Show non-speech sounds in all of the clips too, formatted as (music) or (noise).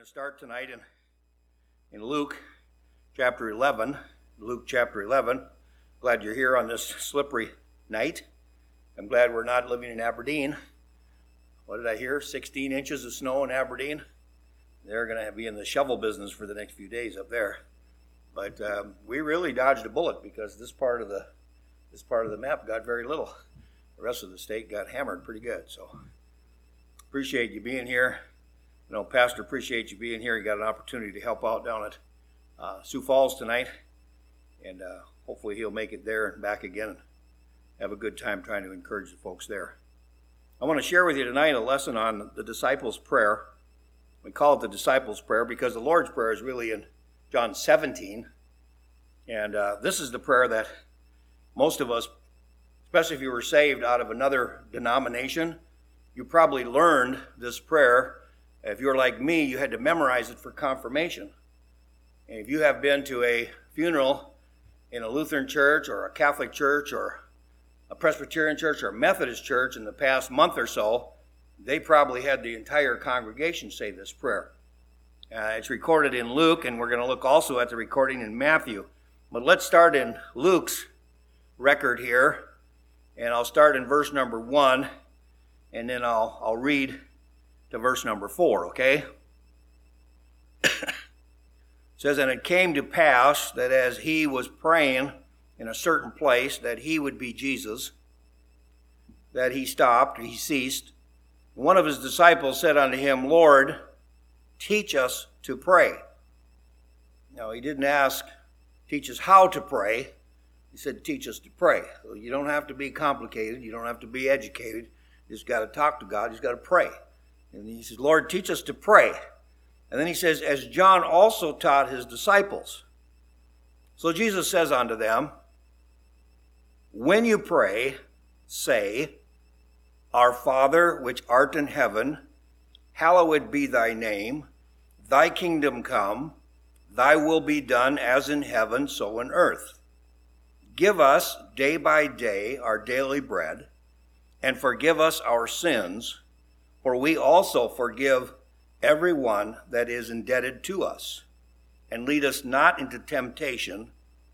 going to start tonight in, in Luke chapter 11. Luke chapter 11. Glad you're here on this slippery night. I'm glad we're not living in Aberdeen. What did I hear? 16 inches of snow in Aberdeen. They're going to be in the shovel business for the next few days up there. But um, we really dodged a bullet because this part of the this part of the map got very little. The rest of the state got hammered pretty good. So appreciate you being here you know, Pastor, appreciate you being here. You got an opportunity to help out down at uh, Sioux Falls tonight, and uh, hopefully he'll make it there and back again and have a good time trying to encourage the folks there. I want to share with you tonight a lesson on the disciples' prayer. We call it the disciples' prayer because the Lord's prayer is really in John 17, and uh, this is the prayer that most of us, especially if you were saved out of another denomination, you probably learned this prayer if you're like me, you had to memorize it for confirmation. And if you have been to a funeral in a Lutheran church or a Catholic church or a Presbyterian church or a Methodist church in the past month or so, they probably had the entire congregation say this prayer. Uh, it's recorded in Luke, and we're going to look also at the recording in Matthew. But let's start in Luke's record here, and I'll start in verse number one, and then I'll, I'll read to verse number four, okay? (coughs) says, And it came to pass that as he was praying in a certain place, that he would be Jesus, that he stopped, he ceased. One of his disciples said unto him, Lord, teach us to pray. Now, he didn't ask, teach us how to pray. He said, teach us to pray. You don't have to be complicated. You don't have to be educated. You just got to talk to God. You just got to pray. And he says, Lord, teach us to pray. And then he says, as John also taught his disciples. So Jesus says unto them, When you pray, say, Our Father which art in heaven, hallowed be thy name, thy kingdom come, thy will be done as in heaven, so in earth. Give us day by day our daily bread, and forgive us our sins for we also forgive everyone that is indebted to us. And lead us not into temptation,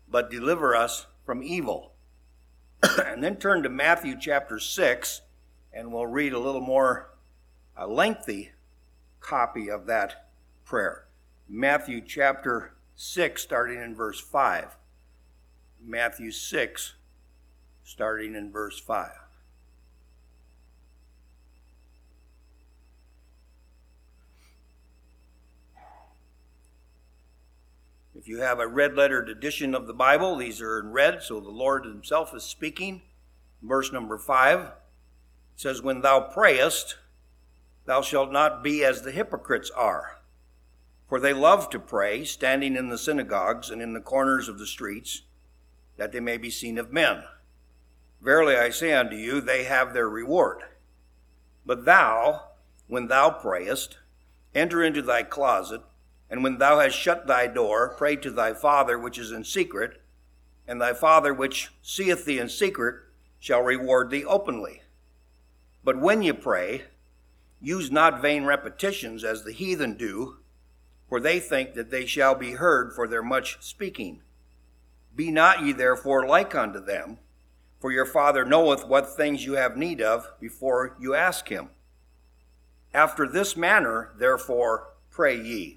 but deliver us from evil. (clears throat) and then turn to Matthew chapter 6, and we'll read a little more a lengthy copy of that prayer. Matthew chapter 6, starting in verse 5. Matthew 6, starting in verse 5. You have a red lettered edition of the Bible, these are in red, so the Lord Himself is speaking. Verse number five says, When thou prayest, thou shalt not be as the hypocrites are. For they love to pray, standing in the synagogues and in the corners of the streets, that they may be seen of men. Verily I say unto you, they have their reward. But thou, when thou prayest, enter into thy closet and when thou hast shut thy door, pray to thy Father which is in secret, and thy Father which seeth thee in secret shall reward thee openly. But when ye pray, use not vain repetitions as the heathen do, for they think that they shall be heard for their much speaking. Be not ye therefore like unto them, for your Father knoweth what things you have need of before you ask him. After this manner, therefore, pray ye.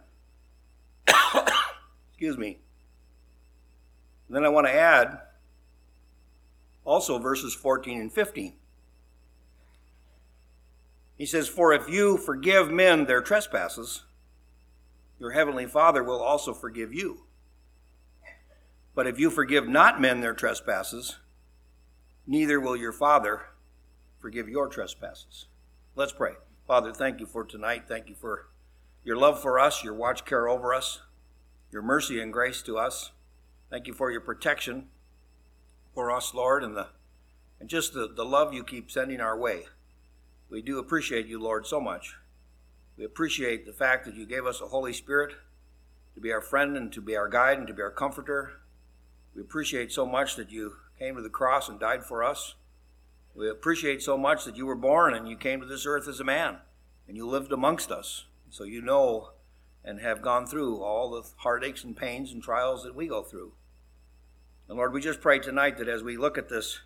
Excuse me. And then I want to add also verses 14 and 15. He says, For if you forgive men their trespasses, your heavenly Father will also forgive you. But if you forgive not men their trespasses, neither will your Father forgive your trespasses. Let's pray. Father, thank you for tonight. Thank you for your love for us, your watch care over us, your mercy and grace to us. Thank you for your protection for us, Lord, and the and just the, the love you keep sending our way. We do appreciate you, Lord, so much. We appreciate the fact that you gave us a Holy Spirit to be our friend and to be our guide and to be our comforter. We appreciate so much that you came to the cross and died for us. We appreciate so much that you were born and you came to this earth as a man and you lived amongst us. So you know and have gone through all the heartaches and pains and trials that we go through. And Lord, we just pray tonight that as we look at this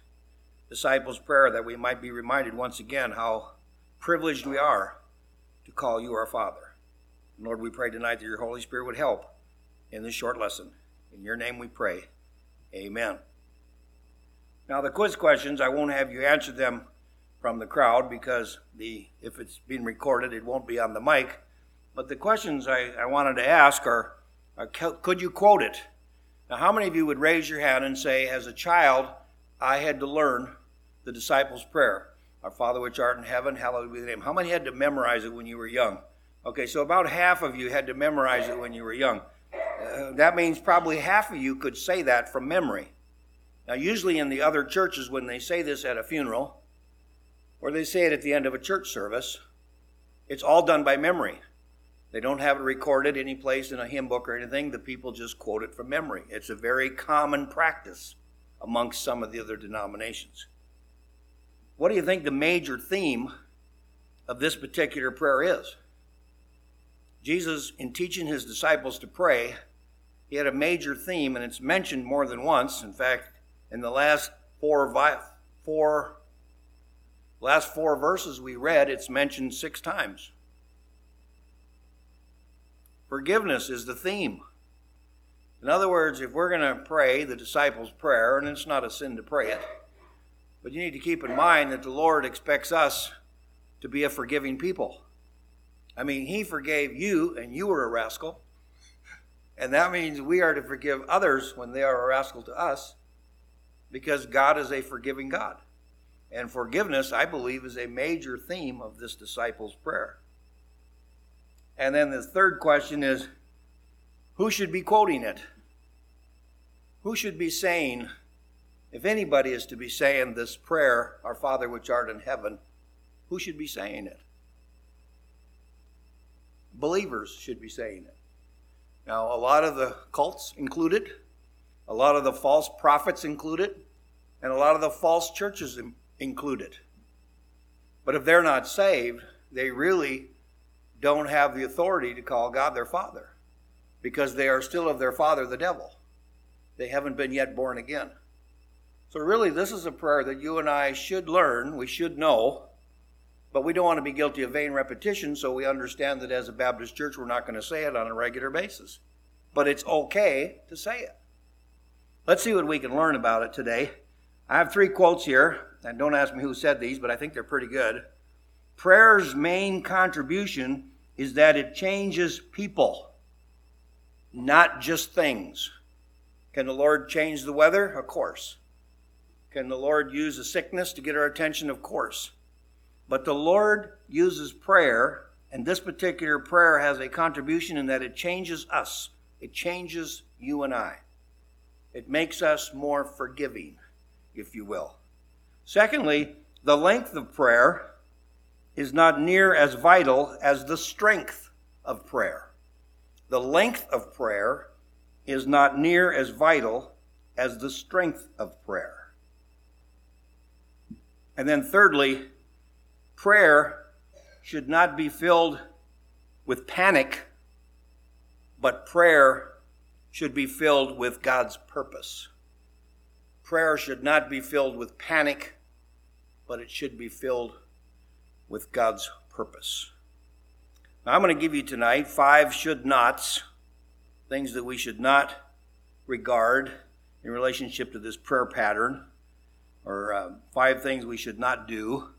disciples' prayer, that we might be reminded once again how privileged we are to call you our Father. And Lord, we pray tonight that your Holy Spirit would help in this short lesson. In your name we pray. Amen. Now, the quiz questions, I won't have you answer them from the crowd because the if it's being recorded, it won't be on the mic. But the questions I, I wanted to ask are, are could you quote it? Now, how many of you would raise your hand and say, as a child, I had to learn the disciples' prayer? Our Father which art in heaven, hallowed be thy name. How many had to memorize it when you were young? Okay, so about half of you had to memorize it when you were young. Uh, that means probably half of you could say that from memory. Now, usually in the other churches, when they say this at a funeral, or they say it at the end of a church service, it's all done by memory. They don't have it recorded any place in a hymn book or anything. The people just quote it from memory. It's a very common practice amongst some of the other denominations. What do you think the major theme of this particular prayer is? Jesus, in teaching his disciples to pray, he had a major theme, and it's mentioned more than once. In fact, in the last four, four, last four verses we read, it's mentioned six times. Forgiveness is the theme. In other words, if we're going to pray the disciples' prayer, and it's not a sin to pray it, but you need to keep in mind that the Lord expects us to be a forgiving people. I mean, He forgave you, and you were a rascal. And that means we are to forgive others when they are a rascal to us because God is a forgiving God. And forgiveness, I believe, is a major theme of this disciples' prayer. And then the third question is who should be quoting it? Who should be saying, if anybody is to be saying this prayer, Our Father which art in heaven, who should be saying it? Believers should be saying it. Now, a lot of the cults included, a lot of the false prophets included, and a lot of the false churches included. But if they're not saved, they really don't have the authority to call God their Father because they are still of their father, the devil. They haven't been yet born again. So, really, this is a prayer that you and I should learn, we should know, but we don't want to be guilty of vain repetition, so we understand that as a Baptist church, we're not going to say it on a regular basis. But it's okay to say it. Let's see what we can learn about it today. I have three quotes here, and don't ask me who said these, but I think they're pretty good. Prayer's main contribution is that it changes people, not just things. Can the Lord change the weather? Of course. Can the Lord use a sickness to get our attention? Of course. But the Lord uses prayer, and this particular prayer has a contribution in that it changes us. It changes you and I. It makes us more forgiving if you will. Secondly, the length of prayer is not near as vital as the strength of prayer. The length of prayer is not near as vital as the strength of prayer. And then, thirdly, prayer should not be filled with panic, but prayer should be filled with God's purpose. Prayer should not be filled with panic, but it should be filled with God's purpose. Now, I'm going to give you tonight five should nots, things that we should not regard in relationship to this prayer pattern, or uh, five things we should not do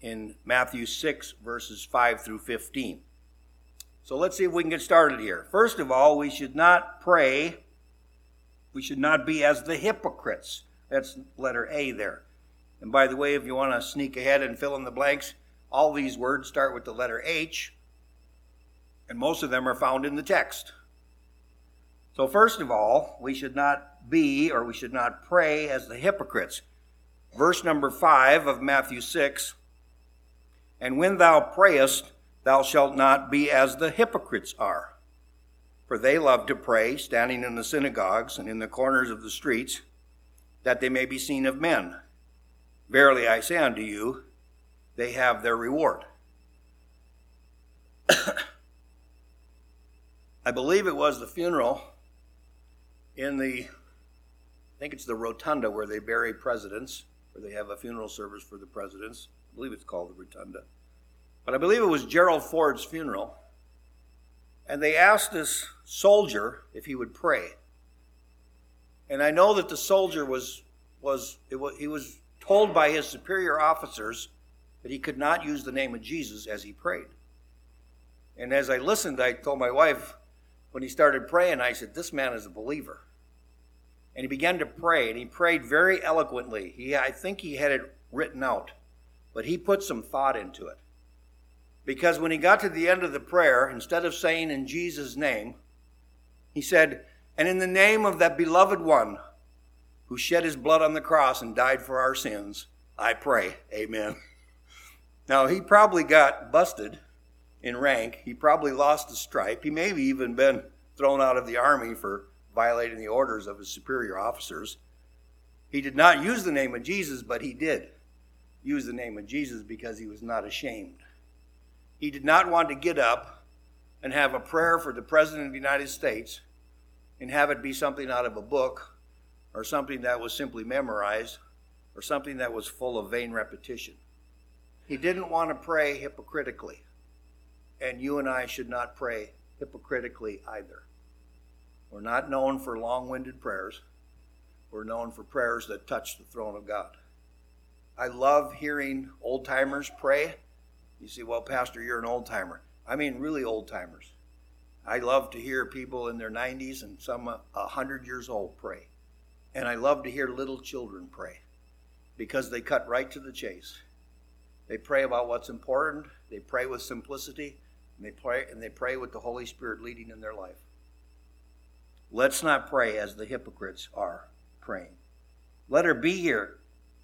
in Matthew 6, verses 5 through 15. So let's see if we can get started here. First of all, we should not pray we should not be as the hypocrites. That's letter A there. And by the way, if you want to sneak ahead and fill in the blanks, all these words start with the letter H. And most of them are found in the text. So, first of all, we should not be or we should not pray as the hypocrites. Verse number 5 of Matthew 6 And when thou prayest, thou shalt not be as the hypocrites are. For they love to pray, standing in the synagogues and in the corners of the streets, that they may be seen of men. Verily I say unto you, they have their reward. (coughs) I believe it was the funeral in the, I think it's the rotunda where they bury presidents, where they have a funeral service for the presidents. I believe it's called the rotunda. But I believe it was Gerald Ford's funeral. And they asked this soldier if he would pray. And I know that the soldier was, was, was he was told by his superior officers that he could not use the name of Jesus as he prayed. And as I listened, I told my wife, when he started praying, I said, This man is a believer and he began to pray, and he prayed very eloquently. He, I think he had it written out, but he put some thought into it. Because when he got to the end of the prayer, instead of saying in Jesus' name, he said, And in the name of that beloved one who shed his blood on the cross and died for our sins, I pray. Amen. (laughs) Now, he probably got busted in rank. He probably lost a stripe. He may have even been thrown out of the army for violating the orders of his superior officers. He did not use the name of Jesus, but he did use the name of Jesus because he was not ashamed. He did not want to get up and have a prayer for the President of the United States and have it be something out of a book or something that was simply memorized or something that was full of vain repetition. He didn't want to pray hypocritically. And you and I should not pray hypocritically either. We're not known for long winded prayers. We're known for prayers that touch the throne of God. I love hearing old timers pray. You say, well, Pastor, you're an old timer. I mean, really old timers. I love to hear people in their 90s and some 100 years old pray. And I love to hear little children pray because they cut right to the chase. They pray about what's important, they pray with simplicity, and they pray and they pray with the Holy Spirit leading in their life. Let's not pray as the hypocrites are praying. Let her be here.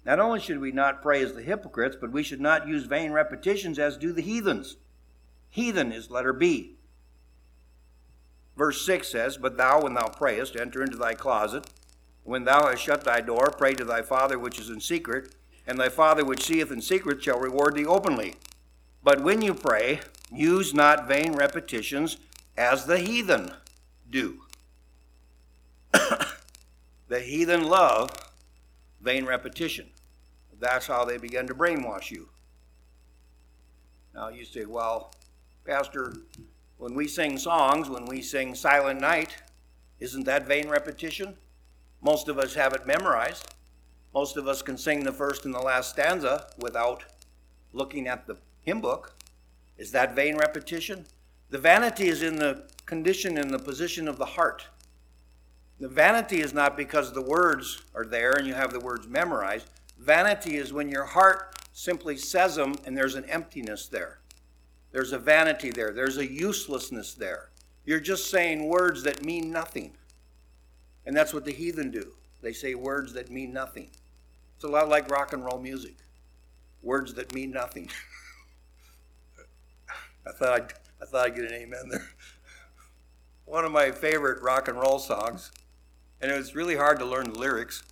Not only should we not pray as the hypocrites, but we should not use vain repetitions as do the heathens. Heathen is let her be. Verse 6 says, But thou, when thou prayest, enter into thy closet. When thou hast shut thy door, pray to thy Father which is in secret, and thy Father which seeth in secret shall reward thee openly. But when you pray, use not vain repetitions as the heathen do (coughs) the heathen love vain repetition. That's how they begin to brainwash you. Now you say, well, Pastor, when we sing songs, when we sing Silent Night, isn't that vain repetition? Most of us have it memorized. Most of us can sing the first and the last stanza without looking at the hymn book. Is that vain repetition? The vanity is in the condition and the position of the heart. The vanity is not because the words are there and you have the words memorized. Vanity is when your heart simply says them and there's an emptiness there. There's a vanity there. There's a uselessness there. You're just saying words that mean nothing. And that's what the heathen do. They say words that mean nothing. It's a lot like rock and roll music. Words that mean nothing. (laughs) I thought I'd, I thought I'd get an amen there. One of my favorite rock and roll songs and it was really hard to learn the lyrics.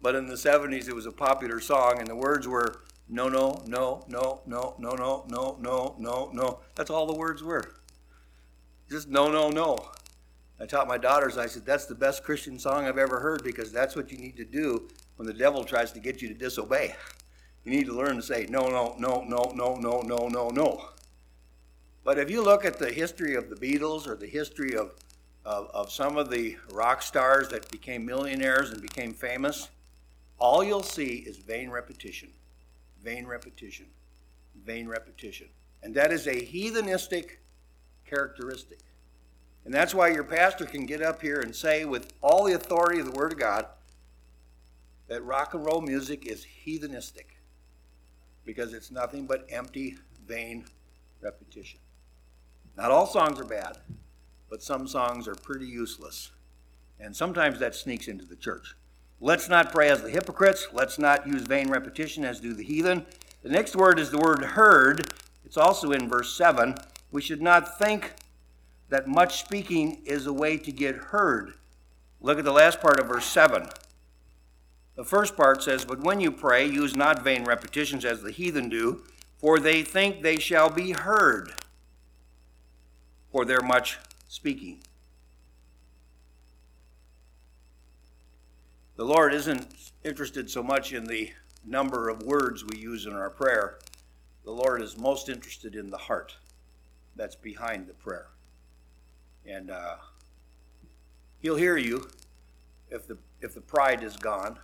But in the 70s, it was a popular song, and the words were no, no, no, no, no, no, no, no, no, no, no. That's all the words were. Just no, no, no. I taught my daughters, I said, that's the best Christian song I've ever heard because that's what you need to do when the devil tries to get you to disobey. You need to learn to say no, no, no, no, no, no, no, no, no. But if you look at the history of the Beatles or the history of of, of some of the rock stars that became millionaires and became famous, all you'll see is vain repetition, vain repetition, vain repetition. And that is a heathenistic characteristic. And that's why your pastor can get up here and say, with all the authority of the Word of God, that rock and roll music is heathenistic because it's nothing but empty, vain repetition. Not all songs are bad, but some songs are pretty useless. And sometimes that sneaks into the church. Let's not pray as the hypocrites. Let's not use vain repetition as do the heathen. The next word is the word heard. It's also in verse 7. We should not think that much speaking is a way to get heard. Look at the last part of verse 7. The first part says, But when you pray, use not vain repetitions as the heathen do, for they think they shall be heard for their much speaking. The Lord isn't interested so much in the number of words we use in our prayer. The Lord is most interested in the heart that's behind the prayer. And uh, He'll hear you if the, if the pride is gone.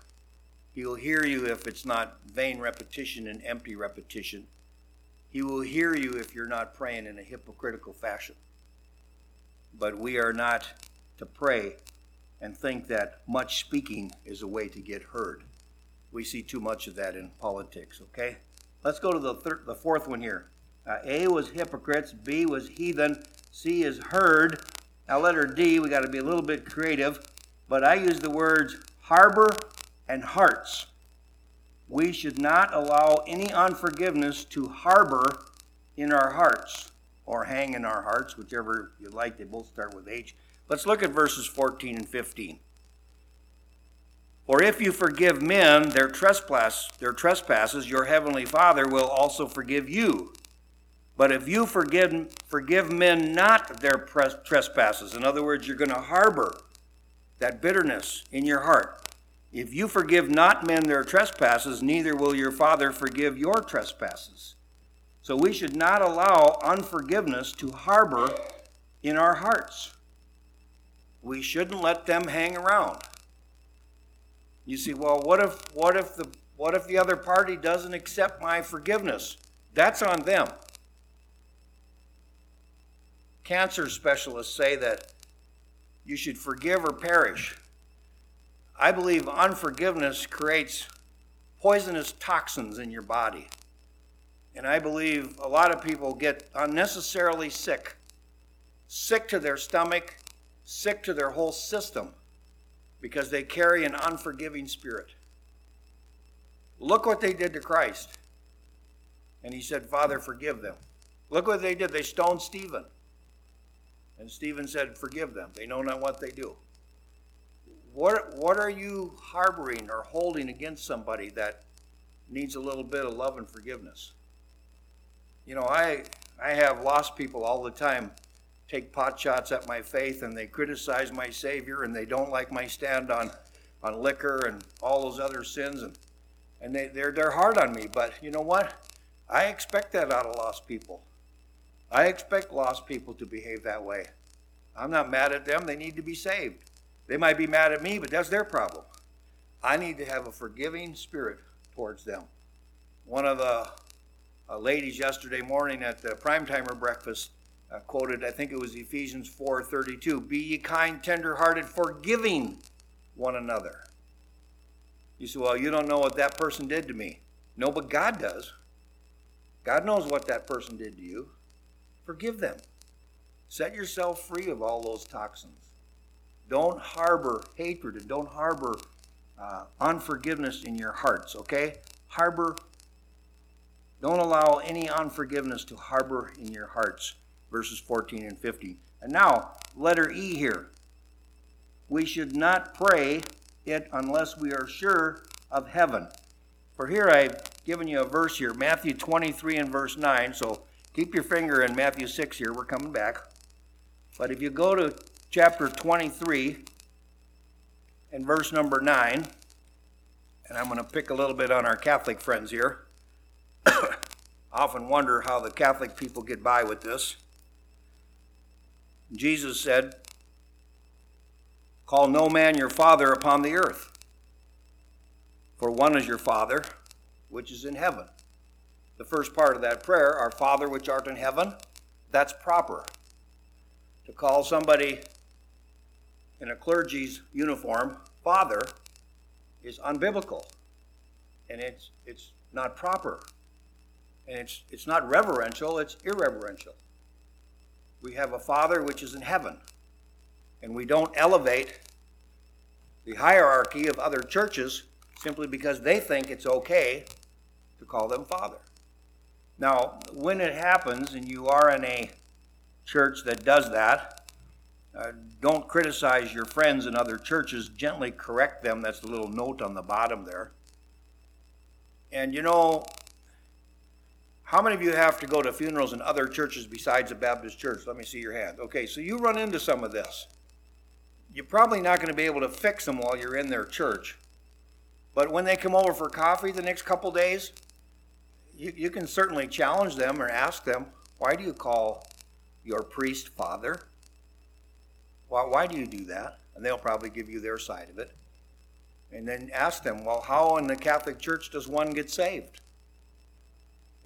He'll hear you if it's not vain repetition and empty repetition. He will hear you if you're not praying in a hypocritical fashion. But we are not to pray and think that much speaking is a way to get heard. We see too much of that in politics, okay? Let's go to the, thir- the fourth one here. Uh, a was hypocrites, B was heathen, C is heard. Now, letter D, we got to be a little bit creative, but I use the words harbor and hearts. We should not allow any unforgiveness to harbor in our hearts or hang in our hearts, whichever you like. They both start with H. Let's look at verses 14 and 15. For if you forgive men their trespass, their trespasses, your heavenly Father will also forgive you. But if you forgive, forgive men not their trespasses, in other words, you're going to harbor that bitterness in your heart. If you forgive not men their trespasses, neither will your Father forgive your trespasses. So we should not allow unforgiveness to harbor in our hearts we shouldn't let them hang around. You see, well, what if what if the what if the other party doesn't accept my forgiveness? That's on them. Cancer specialists say that you should forgive or perish. I believe unforgiveness creates poisonous toxins in your body. And I believe a lot of people get unnecessarily sick, sick to their stomach, sick to their whole system because they carry an unforgiving spirit. Look what they did to Christ. And he said, Father, forgive them. Look what they did. They stoned Stephen. And Stephen said, Forgive them. They know not what they do. What, what are you harboring or holding against somebody that needs a little bit of love and forgiveness? You know, I, I have lost people all the time take pot shots at my faith and they criticize my Savior and they don't like my stand on, on liquor and all those other sins and, and they, they're, they're hard on me. But you know what? I expect that out of lost people. I expect lost people to behave that way. I'm not mad at them. They need to be saved. They might be mad at me, but that's their problem. I need to have a forgiving spirit towards them. One of the uh, ladies yesterday morning at the primetimer breakfast uh, quoted, I think it was Ephesians 4:32, "Be ye kind, tender-hearted, forgiving one another." You say, "Well, you don't know what that person did to me." No, but God does. God knows what that person did to you. Forgive them. Set yourself free of all those toxins. Don't harbor hatred and don't harbor uh, unforgiveness in your hearts, okay? Harbor, don't allow any unforgiveness to harbor in your hearts verses 14 and 15. And now, letter E here. We should not pray it unless we are sure of heaven. For here I've given you a verse here, Matthew 23 and verse 9. So keep your finger in Matthew 6 here. We're coming back. But if you go to chapter 23 and verse number 9, and I'm going to pick a little bit on our Catholic friends here. I (coughs) often wonder how the Catholic people get by with this. Jesus said, Call no man your father upon the earth, for one is your father, which is in heaven. The first part of that prayer, Our Father which art in heaven, that's proper. To call somebody in a clergy's uniform father is unbiblical. And it's, it's not proper. And it's, it's not reverential, it's irreverential. We have a Father which is in heaven. And we don't elevate the hierarchy of other churches simply because they think it's okay to call them Father. Now, when it happens and you are in a church that does that, uh, don't criticize your friends in other churches. Gently correct them. That's the little note on the bottom there. And you know, how many of you have to go to funerals in other churches besides a Baptist church? Let me see your hand. Okay, so you run into some of this. You're probably not going to be able to fix them while you're in their church. But when they come over for coffee the next couple days, you, you can certainly challenge them or ask them, why do you call your priest father? Why, why do you do that? And they'll probably give you their side of it. And then ask them, well, how in the Catholic Church does one get saved?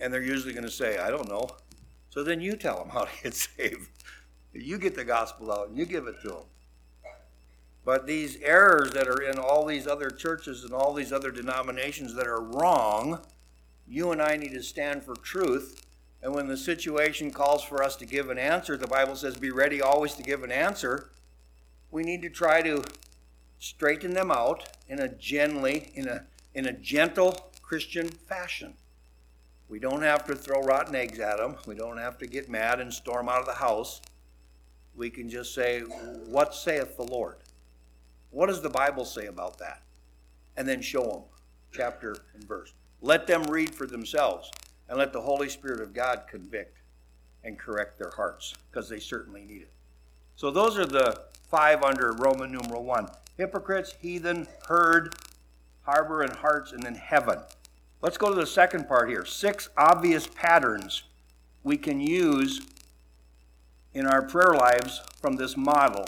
And they're usually going to say, I don't know. So then you tell them (laughs) how to get saved. You get the gospel out and you give it to them. But these errors that are in all these other churches and all these other denominations that are wrong, you and I need to stand for truth. And when the situation calls for us to give an answer, the Bible says, be ready always to give an answer. We need to try to straighten them out in a gently, in a, in a gentle Christian fashion. We don't have to throw rotten eggs at them. We don't have to get mad and storm out of the house. We can just say, What saith the Lord? What does the Bible say about that? And then show them chapter and verse. Let them read for themselves and let the Holy Spirit of God convict and correct their hearts because they certainly need it. So, those are the five under Roman numeral one hypocrites, heathen, heard, harbor, and hearts, and then heaven. Let's go to the second part here. Six obvious patterns we can use in our prayer lives from this model.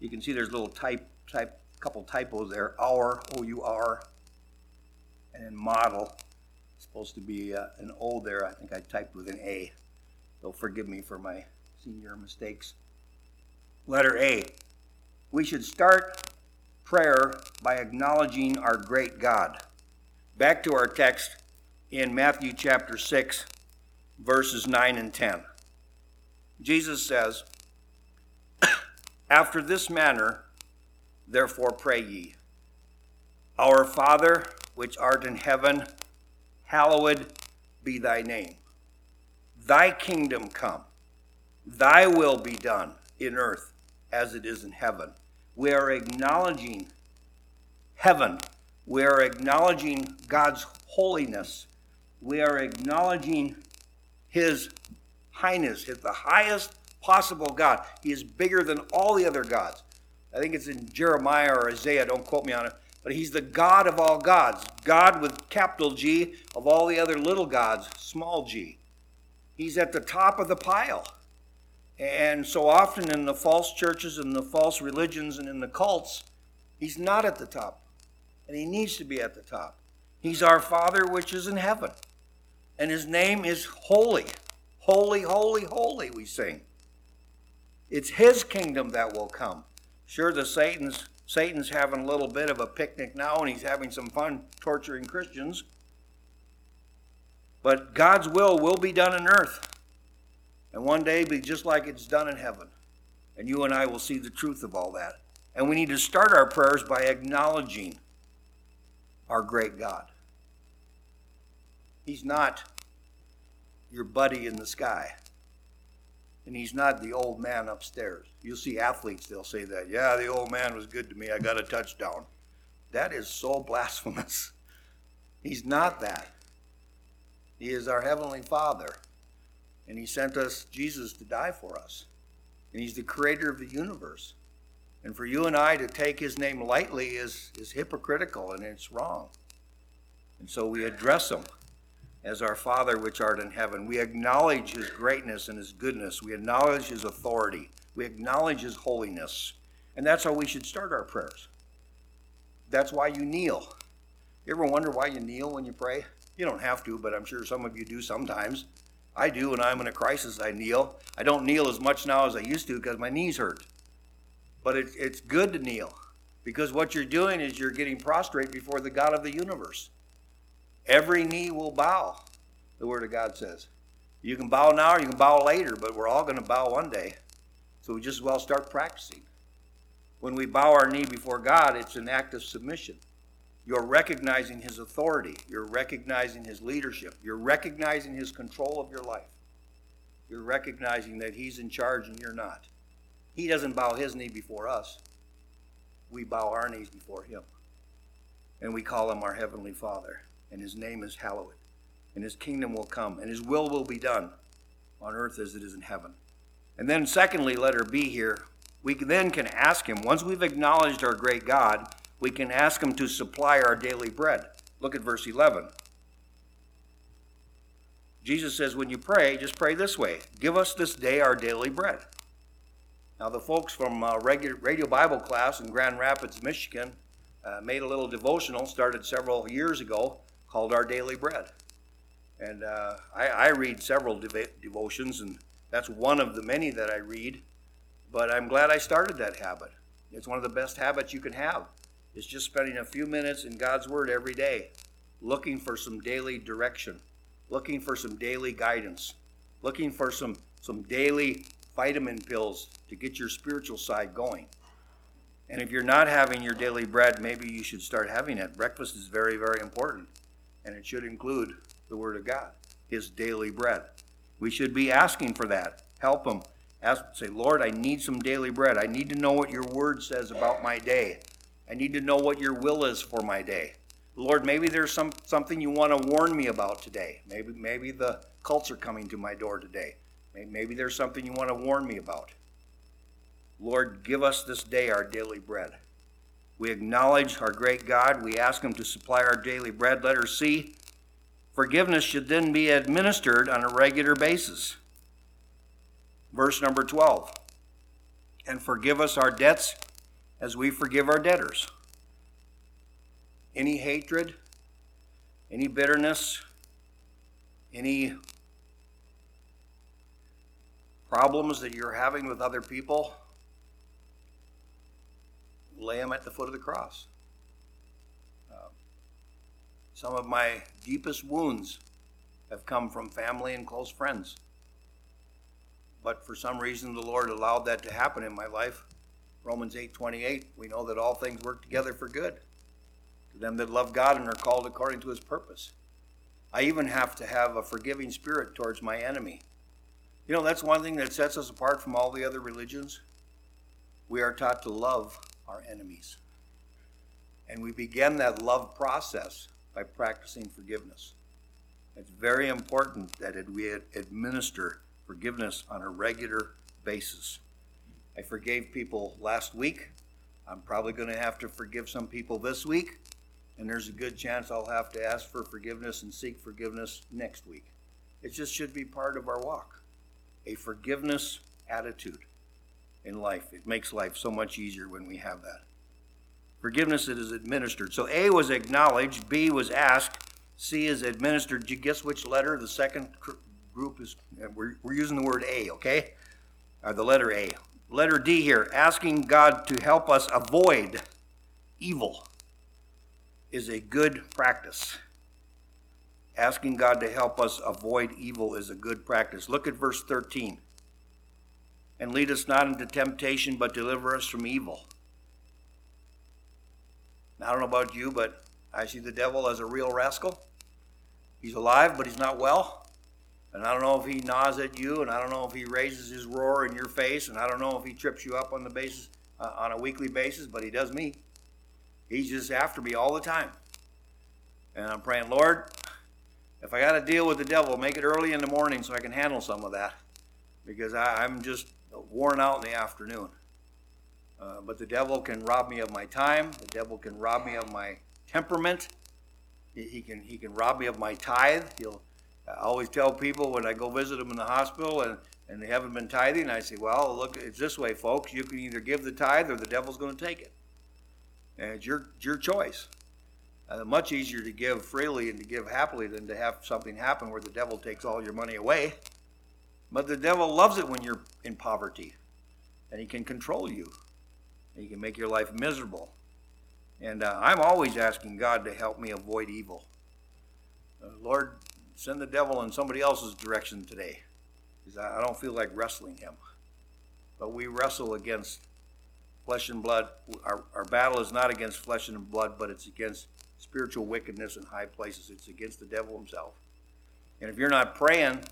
You can see there's a little type, type, couple typos there. Our, O U R, and model. It's supposed to be uh, an O there. I think I typed with an A. They'll forgive me for my senior mistakes. Letter A. We should start prayer by acknowledging our great God. Back to our text in Matthew chapter 6, verses 9 and 10. Jesus says, After this manner, therefore pray ye, Our Father, which art in heaven, hallowed be thy name. Thy kingdom come, thy will be done in earth as it is in heaven. We are acknowledging heaven. We are acknowledging God's holiness. We are acknowledging His highness, His, the highest possible God. He is bigger than all the other gods. I think it's in Jeremiah or Isaiah, don't quote me on it, but He's the God of all gods. God with capital G of all the other little gods, small g. He's at the top of the pile. And so often in the false churches and the false religions and in the cults, he's not at the top. And he needs to be at the top. He's our Father which is in heaven. And his name is holy. Holy, holy, holy, we sing. It's his kingdom that will come. Sure, the Satan's Satan's having a little bit of a picnic now and he's having some fun torturing Christians. But God's will will be done in earth and one day be just like it's done in heaven. And you and I will see the truth of all that. And we need to start our prayers by acknowledging our great God. He's not your buddy in the sky. And he's not the old man upstairs. You'll see athletes, they'll say that. Yeah, the old man was good to me. I got a touchdown. That is so (laughs) blasphemous. He's not that. He is our Heavenly Father. And He sent us Jesus to die for us. And He's the creator of the universe. And for you and I to take His name lightly is, is hypocritical and it's wrong. And so we address Him as our Father which art in heaven. We acknowledge His greatness and His goodness. We acknowledge His authority. We acknowledge His holiness. And that's how we should start our prayers. That's why you kneel. You ever wonder why you kneel when you pray? You don't have to, but I'm sure some of you do sometimes. I do when I'm in a crisis, I kneel. I don't kneel as much now as I used to because my knees hurt. But it, it's good to kneel because what you're doing is you're getting prostrate before the God of the universe. Every knee will bow, the Word of God says. You can bow now or you can bow later, but we're all going to bow one day. So we just as well start practicing. When we bow our knee before God, it's an act of submission. You're recognizing His authority, you're recognizing His leadership, you're recognizing His control of your life. You're recognizing that He's in charge and you're not. He doesn't bow His knee before us, we bow our knees before Him. And we call Him our Heavenly Father, and His name is hallowed, and His kingdom will come, and His will will be done on earth as it is in heaven. And then, secondly, let her be here, we then can ask Him, once we've acknowledged our great God, we can ask Him to supply our daily bread. Look at verse 11. Jesus says, when you pray, just pray this way Give us this day our daily bread. Now, the folks from uh, Radio Bible class in Grand Rapids, Michigan, uh, made a little devotional, started several years ago, called Our Daily Bread. And uh, I, I, read several dev- devotions, and that's one of the many that I read. But I'm glad I started that habit. It's one of the best habits you can have. It's just spending a few minutes in God's Word every day, looking for some daily direction, looking for some daily guidance, looking for some, some daily vitamin pills to get your spiritual side going. And if you're not having your daily bread, maybe you should start having it. Breakfast is very, very important, and it should include the Word of God, His daily bread. We should be asking for that. Help Him. Ask, say, Lord, I need some daily bread. I need to know what your Word says about my day. I need to know what your will is for my day. Lord, maybe there's some something you want to warn me about today. Maybe maybe the cults are coming to my door today. Maybe there's something you want to warn me about. Lord, give us this day our daily bread. We acknowledge our great God. We ask Him to supply our daily bread. Letter C. Forgiveness should then be administered on a regular basis. Verse number 12. And forgive us our debts as we forgive our debtors. Any hatred, any bitterness, any problems that you're having with other people, lay them at the foot of the cross. Uh, some of my deepest wounds have come from family and close friends. But for some reason, the Lord allowed that to happen in my life. Romans 8:28, we know that all things work together for good to them that love God and are called according to his purpose. I even have to have a forgiving spirit towards my enemy. You know, that's one thing that sets us apart from all the other religions. We are taught to love our enemies. And we begin that love process by practicing forgiveness. It's very important that we administer forgiveness on a regular basis. I forgave people last week. I'm probably going to have to forgive some people this week. And there's a good chance I'll have to ask for forgiveness and seek forgiveness next week. It just should be part of our walk a forgiveness attitude in life. It makes life so much easier when we have that. Forgiveness it is administered. So A was acknowledged, B was asked, C is administered. Did you guess which letter the second group is? Uh, we're, we're using the word A, okay? Or the letter A. Letter D here, asking God to help us avoid evil is a good practice. Asking God to help us avoid evil is a good practice. Look at verse 13. And lead us not into temptation, but deliver us from evil. Now, I don't know about you, but I see the devil as a real rascal. He's alive, but he's not well. And I don't know if he gnaws at you, and I don't know if he raises his roar in your face, and I don't know if he trips you up on the basis uh, on a weekly basis, but he does me. He's just after me all the time. And I'm praying, Lord, if I got to deal with the devil, make it early in the morning so I can handle some of that because I, am just worn out in the afternoon. Uh, but the devil can rob me of my time. The devil can rob me of my temperament. He, he can he can rob me of my tithe. He'll I always tell people when I go visit them in the hospital and, and they haven't been tithing, I say, well, look, it's this way, folks. You can either give the tithe or the devil's going to take it. And it's your, your choice. Uh, much easier to give freely and to give happily than to have something happen where the devil takes all your money away. But the devil loves it when you're in poverty, and he can control you. He can make your life miserable. And uh, I'm always asking God to help me avoid evil. Uh, Lord, send the devil in somebody else's direction today. Because I don't feel like wrestling him. But we wrestle against flesh and blood. Our, our battle is not against flesh and blood, but it's against spiritual wickedness in high places. It's against the devil himself. And if you're not praying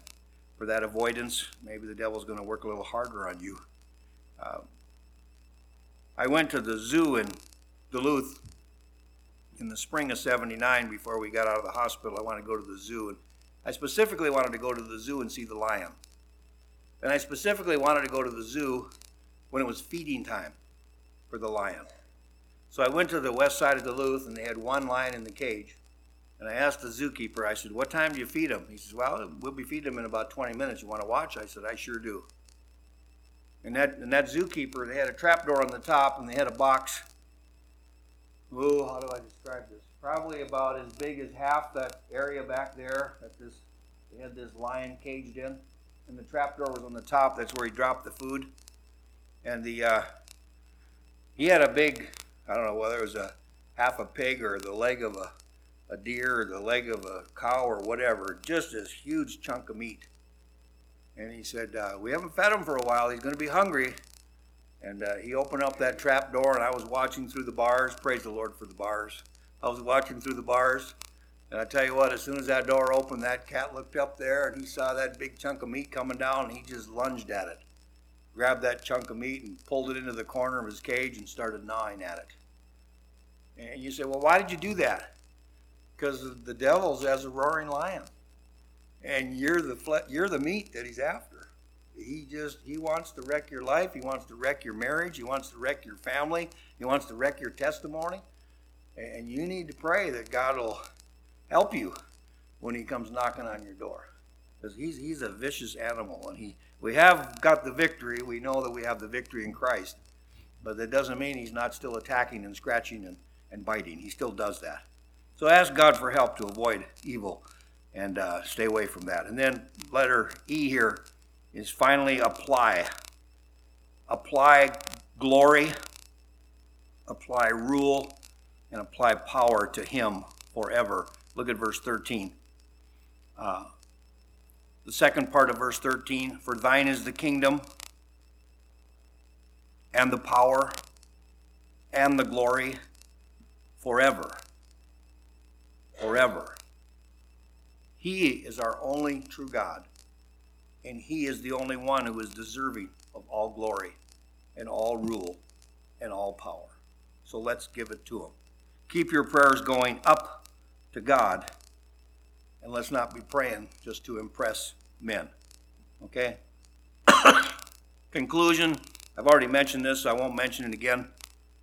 for that avoidance, maybe the devil's going to work a little harder on you. Uh, I went to the zoo in Duluth in the spring of 79 before we got out of the hospital. I wanted to go to the zoo. And I specifically wanted to go to the zoo and see the lion. And I specifically wanted to go to the zoo when it was feeding time for the lion. So I went to the west side of Duluth and they had one lion in the cage. And I asked the zookeeper, I said, What time do you feed them? He says, Well, we'll be feeding them in about 20 minutes. You want to watch? I said, I sure do. And that, and that zookeeper, they had a trap door on the top and they had a box. Oh, how do I describe this? Probably about as big as half that area back there that this they had this lion caged in. And the trap door was on the top. That's where he dropped the food. And the uh, he had a big, I don't know whether it was a half a pig or the leg of a, a deer or the leg of a cow or whatever, just this huge chunk of meat. And he said, uh, We haven't fed him for a while. He's going to be hungry. And uh, he opened up that trap door, and I was watching through the bars. Praise the Lord for the bars. I was watching through the bars. And I tell you what, as soon as that door opened, that cat looked up there and he saw that big chunk of meat coming down, and he just lunged at it grabbed that chunk of meat and pulled it into the corner of his cage and started gnawing at it. And you say, well, why did you do that? Because the devil's as a roaring lion, and you're the fle- you're the meat that he's after. He just he wants to wreck your life. He wants to wreck your marriage. He wants to wreck your family. He wants to wreck your testimony. And you need to pray that God will help you when he comes knocking on your door, because he's he's a vicious animal, and he we have got the victory. We know that we have the victory in Christ. But that doesn't mean he's not still attacking and scratching and, and biting. He still does that. So ask God for help to avoid evil and uh, stay away from that. And then letter E here is finally apply. Apply glory, apply rule, and apply power to him forever. Look at verse 13. Uh, the second part of verse 13 For thine is the kingdom, and the power, and the glory forever. Forever. He is our only true God, and He is the only one who is deserving of all glory, and all rule, and all power. So let's give it to Him. Keep your prayers going up to God and let's not be praying just to impress men. Okay? (coughs) Conclusion I've already mentioned this, so I won't mention it again.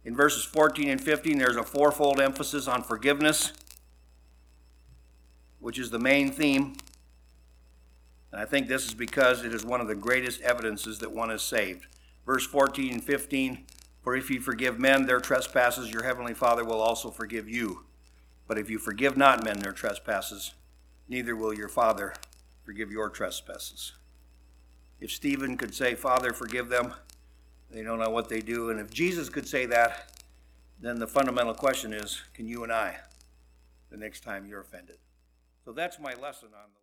In verses 14 and 15, there's a fourfold emphasis on forgiveness, which is the main theme. And I think this is because it is one of the greatest evidences that one is saved. Verse 14 and 15 For if you forgive men their trespasses, your heavenly Father will also forgive you. But if you forgive not men their trespasses, neither will your Father forgive your trespasses. If Stephen could say, Father, forgive them, they don't know what they do. And if Jesus could say that, then the fundamental question is can you and I the next time you're offended? So that's my lesson on the